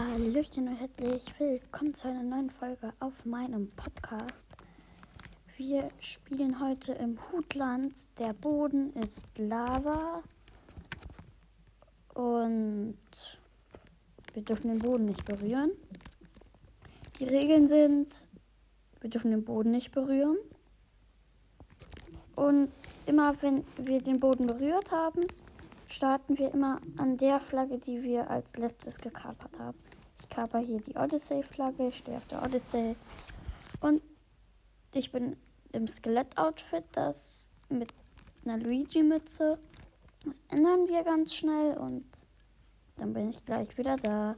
Hallöchen und herzlich willkommen zu einer neuen Folge auf meinem Podcast. Wir spielen heute im Hutland. Der Boden ist Lava und wir dürfen den Boden nicht berühren. Die Regeln sind, wir dürfen den Boden nicht berühren. Und immer wenn wir den Boden berührt haben, starten wir immer an der Flagge, die wir als letztes gekapert haben. Ich kaper hier die Odyssey-Flagge, ich stehe auf der Odyssey. Und ich bin im Skelett-Outfit, das mit einer Luigi-Mütze. Das ändern wir ganz schnell und dann bin ich gleich wieder da.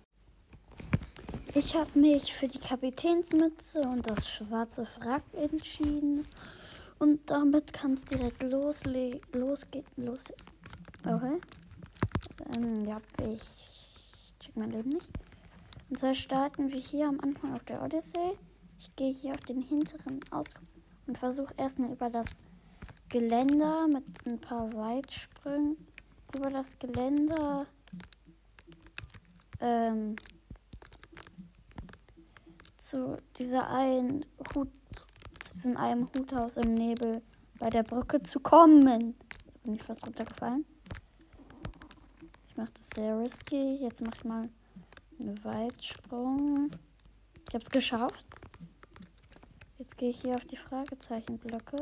Ich habe mich für die Kapitänsmütze und das schwarze Frack entschieden. Und damit kann es direkt losle losgehen. Los okay. Ähm, ja, ich check mein Leben nicht. Und zwar starten wir hier am Anfang auf der Odyssey. Ich gehe hier auf den hinteren Ausgang und versuche erstmal über das Geländer mit ein paar Weitsprüngen über das Geländer ähm, zu dieser einen Hut, zu diesem einen Huthaus im Nebel bei der Brücke zu kommen. Bin ich fast runtergefallen. Ich mache das sehr risky. Jetzt mache ich mal Weitsprung. Ich habe es geschafft. Jetzt gehe ich hier auf die Fragezeichenblöcke.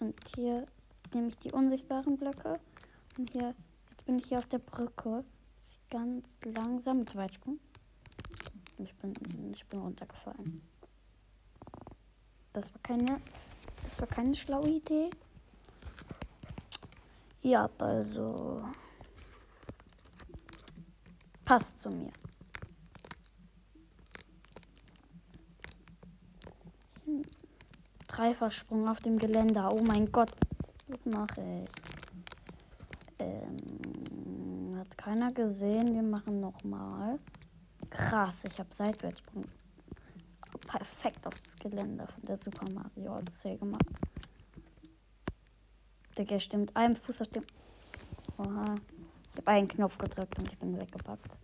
Und hier nehme ich die unsichtbaren Blöcke. Und hier, jetzt bin ich hier auf der Brücke. Ganz langsam mit Weitsprung. Ich bin, ich bin runtergefallen. Das war keine, das war keine schlaue Idee. Ja, also passt zu mir. Dreifachsprung auf dem Geländer. Oh mein Gott. Was mache ich? Ähm, hat keiner gesehen. Wir machen nochmal. Krass, ich habe Seitwärtssprung perfekt auf das Geländer von der Super Mario Odyssey gemacht. Digga, stimmt. Ein Fuß auf dem. Oha. Ich habe einen Knopf gedrückt und ich bin weggepackt.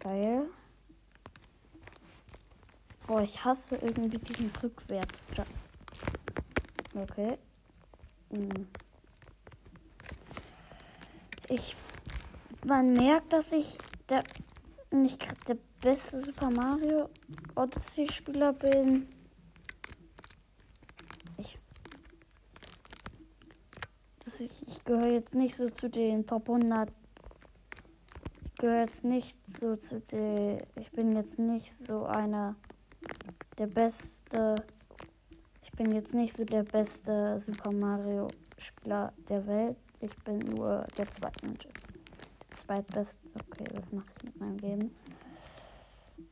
Geil. Boah, ich hasse irgendwie diesen rückwärts. Okay. Hm. Ich. Man merkt, dass ich der nicht der beste Super Mario Odyssey Spieler bin. Ich. Das ich, ich gehöre jetzt nicht so zu den Top 100. Ich gehöre jetzt nicht so zu den. Ich bin jetzt nicht so einer der beste bin jetzt nicht so der beste Super Mario Spieler der Welt. Ich bin nur der zweite. Der zweitbeste. Okay, was mache ich mit meinem Leben?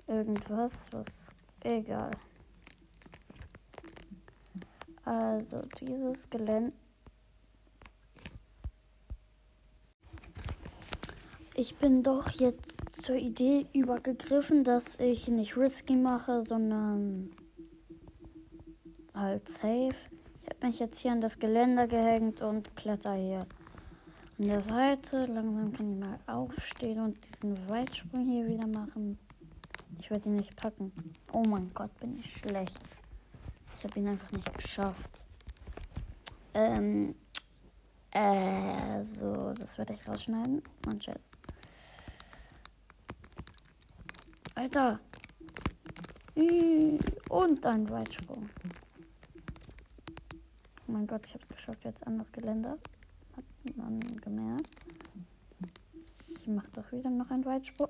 Irgendwas, was. Egal. Also, dieses Gelände. Ich bin doch jetzt zur Idee übergegriffen, dass ich nicht risky mache, sondern halt safe. Ich habe mich jetzt hier an das Geländer gehängt und kletter hier an der Seite. Langsam kann ich mal aufstehen und diesen Weitsprung hier wieder machen. Ich werde ihn nicht packen. Oh mein Gott, bin ich schlecht. Ich habe ihn einfach nicht geschafft. Ähm, äh, so, das werde ich rausschneiden. Mein Scherz. Alter. Und ein Weitsprung. Oh mein Gott, ich habe es geschafft jetzt an das Geländer. Hat man gemerkt. Ich mache doch wieder noch einen Weitsprung.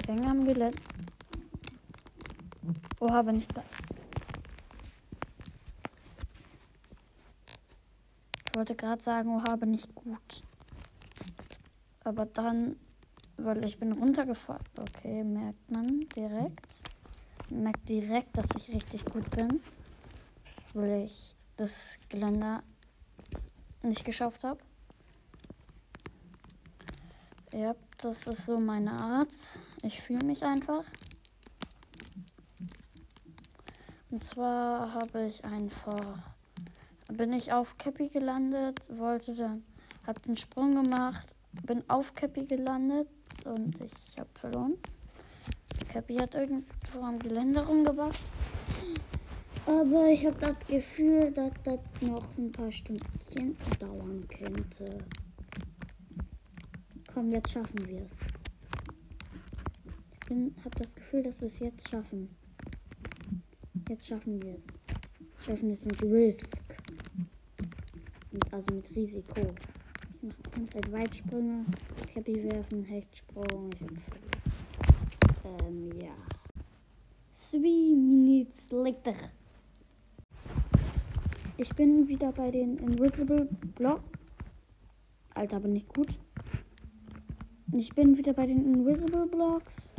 Ich hänge am Geländer. Oha, bin ich da. Ich wollte gerade sagen, oha, bin ich gut. Aber dann, weil ich bin runtergefallen. Okay, merkt man direkt. Merkt direkt, dass ich richtig gut bin weil ich das Geländer nicht geschafft habe. Ja, das ist so meine Art. Ich fühle mich einfach. Und zwar habe ich einfach bin ich auf Cappy gelandet, wollte dann hab den Sprung gemacht, bin auf Cappy gelandet, und ich habe verloren. Cappy hat irgendwo am Geländer rumgebackt. Aber ich habe das Gefühl, dass das noch ein paar Stündchen dauern könnte. Komm, jetzt schaffen wir es. Ich habe das Gefühl, dass wir es jetzt schaffen. Jetzt schaffen wir es. Schaffen wir es mit Risk. Und also mit Risiko. Ich mache die ganze Zeit Weitsprünge, Cappy werfen, Hechtsprung. Ich habe Ähm, ja. Three minutes later. Ich bin wieder bei den Invisible Block. Alter, aber nicht gut. Ich bin wieder bei den Invisible Blocks.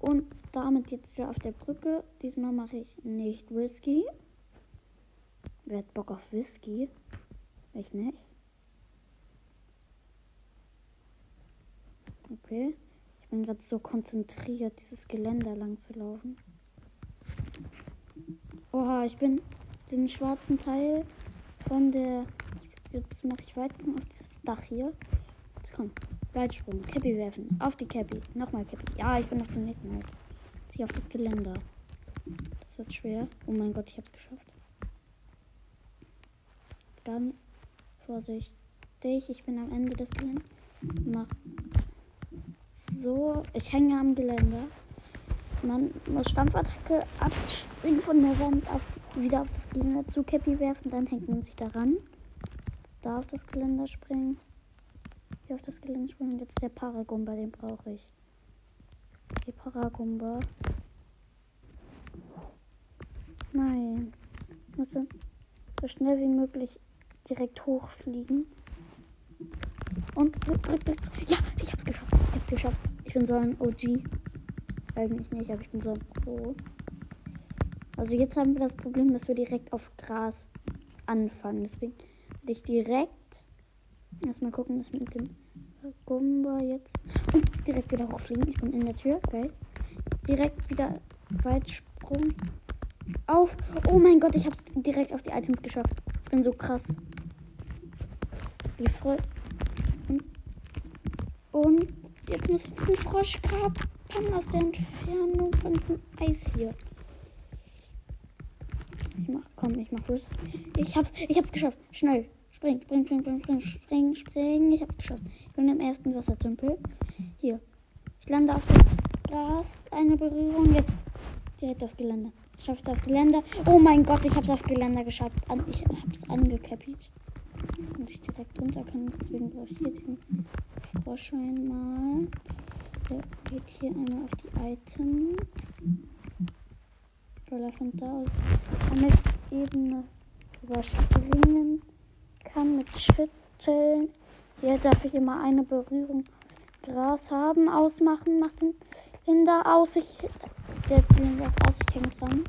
Und damit jetzt wieder auf der Brücke. Diesmal mache ich nicht Whisky. Wer hat Bock auf Whisky? Ich nicht. Okay. Ich bin gerade so konzentriert, dieses Geländer lang zu laufen. Oha, ich bin den schwarzen Teil von der. Jetzt mache ich weiter auf das Dach hier. Jetzt komm. Weitsprung. Cappy werfen. Auf die Cappy. Nochmal Cappy. Ja, ich bin auf dem nächsten Haus. Zieh auf das Geländer. Das wird schwer. Oh mein Gott, ich hab's geschafft. Ganz vorsichtig. Ich bin am Ende des Geländers. Mach so. Ich hänge am Geländer. Man muss Stampfattacke abspringen von der Wand auf wieder auf das Geländer zu Cappy werfen. Dann hängt man sich daran. Da auf das Geländer springen. Hier auf das Geländer springen. Jetzt der Paragumba, den brauche ich. Die Paragumba. Nein. Ich muss so schnell wie möglich direkt hochfliegen. Und drück, drück, drück. Ja, ich hab's geschafft. Ich hab's geschafft. Ich bin so ein OG. Eigentlich nicht, aber ich bin so ein Pro. Also jetzt haben wir das Problem, dass wir direkt auf Gras anfangen. Deswegen werde ich direkt erstmal gucken, dass mit dem Gumba jetzt und direkt wieder hochfliegen. Ich bin in der Tür, geil. Direkt wieder Weitsprung auf. Oh mein Gott, ich habe es direkt auf die Items geschafft. Ich bin so krass. Wie voll. Und jetzt muss ich diesen Frosch kapern aus der Entfernung von diesem Eis hier. Ich mach, komm, ich mach Riss. Ich hab's, ich hab's geschafft. Schnell. Spring, spring, spring, spring, spring, spring, spring. Ich hab's geschafft. Ich bin im ersten Wassertümpel. Hier. Ich lande auf dem Gras. Eine Berührung. Jetzt direkt aufs Geländer. Ich schaffe es auf Geländer. Oh mein Gott, ich hab's auf Geländer geschafft. Ich hab's angekappt. Und ich direkt runter kann. Deswegen brauche ich hier diesen Frosch einmal. Der geht hier einmal auf die Items. Weil er von da aus eine Ebene überspringen kann mit Schütteln. Hier darf ich immer eine Berührung Gras haben, ausmachen, macht den Hinder aus. Ich, der Zylinder aus, ich hänge dran.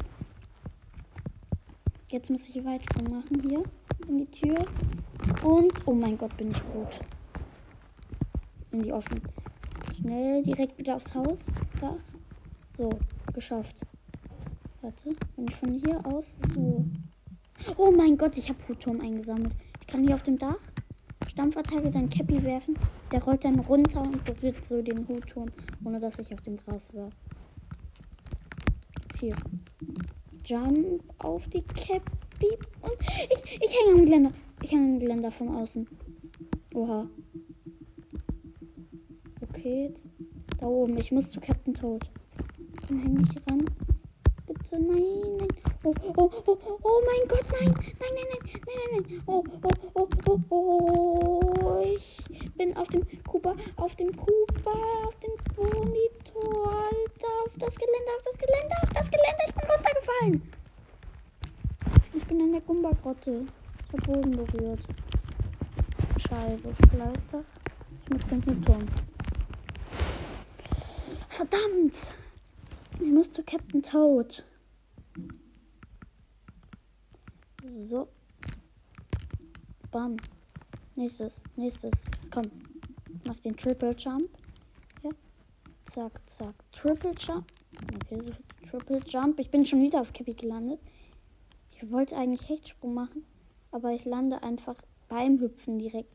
Jetzt muss ich Weitsprung machen hier in die Tür. Und, oh mein Gott, bin ich gut. In die offene. Schnell direkt wieder aufs Haus. Dach. So, geschafft. Warte, wenn ich von hier aus so. Oh mein Gott, ich habe Hutturm eingesammelt. Ich kann hier auf dem Dach Stampfattacke, dann Cappy werfen. Der rollt dann runter und berührt so den Hutturm, ohne dass ich auf dem Gras war. Jetzt hier. Jump auf die Cappy. Und ich, ich hänge am Geländer. Ich hänge am Geländer von außen. Oha. Okay. Da oben. Ich muss zu Captain Toad. Dann hänge ich ran. Bitte, nein, nein. Oh, oh, oh, oh mein Gott, nein. Nein, nein, nein, nein, nein, nein. Oh, oh, oh, oh, oh. Ich bin auf dem Kuba, auf dem Kuba, auf dem Monitor, Alter. Auf das Geländer, auf das Geländer, auf das Geländer. Ich bin runtergefallen. Ich bin in der Gumba-Grotte. Ich hab Boden berührt. Scheibe, Kleister. Ich muss den Turm. Verdammt! Ich muss zu Captain Toad. So. Bam. Nächstes, nächstes. Komm. Mach den Triple Jump. Ja. Zack, zack. Triple Jump. Okay, so Triple Jump. Ich bin schon wieder auf Cappy gelandet. Ich wollte eigentlich Hechtsprung machen, aber ich lande einfach beim Hüpfen direkt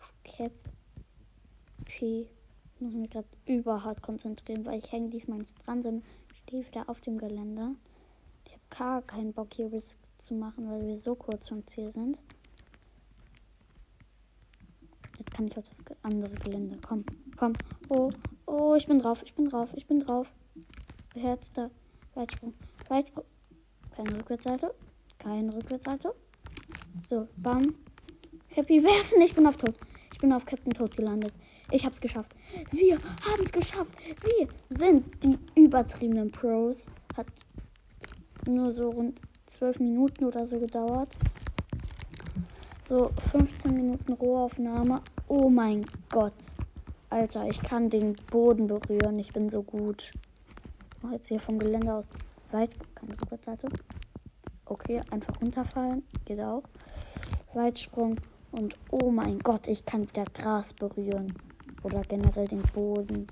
auf Cappy. Ich muss mich gerade überhart konzentrieren, weil ich hänge diesmal nicht dran, sondern stehe wieder auf dem Geländer. Ich habe gar keinen Bock hier Risk zu machen, weil wir so kurz vom Ziel sind. Jetzt kann ich auf das andere Gelände. Komm, komm. Oh, oh, ich bin drauf, ich bin drauf, ich bin drauf. Beherzter Weitsprung. Weitsprung. Keine Rückwärtssalto. Kein Rückwärtssalto. So, bam. Happy werfen. Ich bin auf Tod. Ich bin auf Captain Tod gelandet. Ich hab's geschafft. Wir haben es geschafft. Wir sind die übertriebenen Pros. Hat nur so rund 12 Minuten oder so gedauert. So 15 Minuten Rohaufnahme. Oh mein Gott. Alter, ich kann den Boden berühren. Ich bin so gut. Ich mache jetzt hier vom Gelände aus weit. Keine Rückwärtsseite. Okay, einfach runterfallen. Geht auch. Weitsprung. Und oh mein Gott, ich kann wieder Gras berühren. Oder generell den Boden.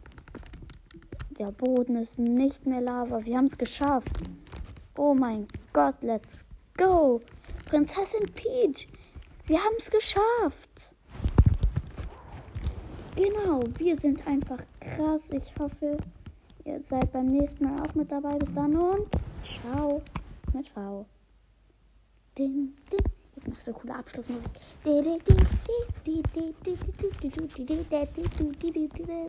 Der Boden ist nicht mehr Lava. Wir haben es geschafft. Oh mein Gott, let's go. Prinzessin Peach. Wir haben es geschafft. Genau, wir sind einfach krass. Ich hoffe, ihr seid beim nächsten Mal auch mit dabei. Bis dann und ciao mit V. Din, din. Jetzt mach ich so coole Abschlussmusik.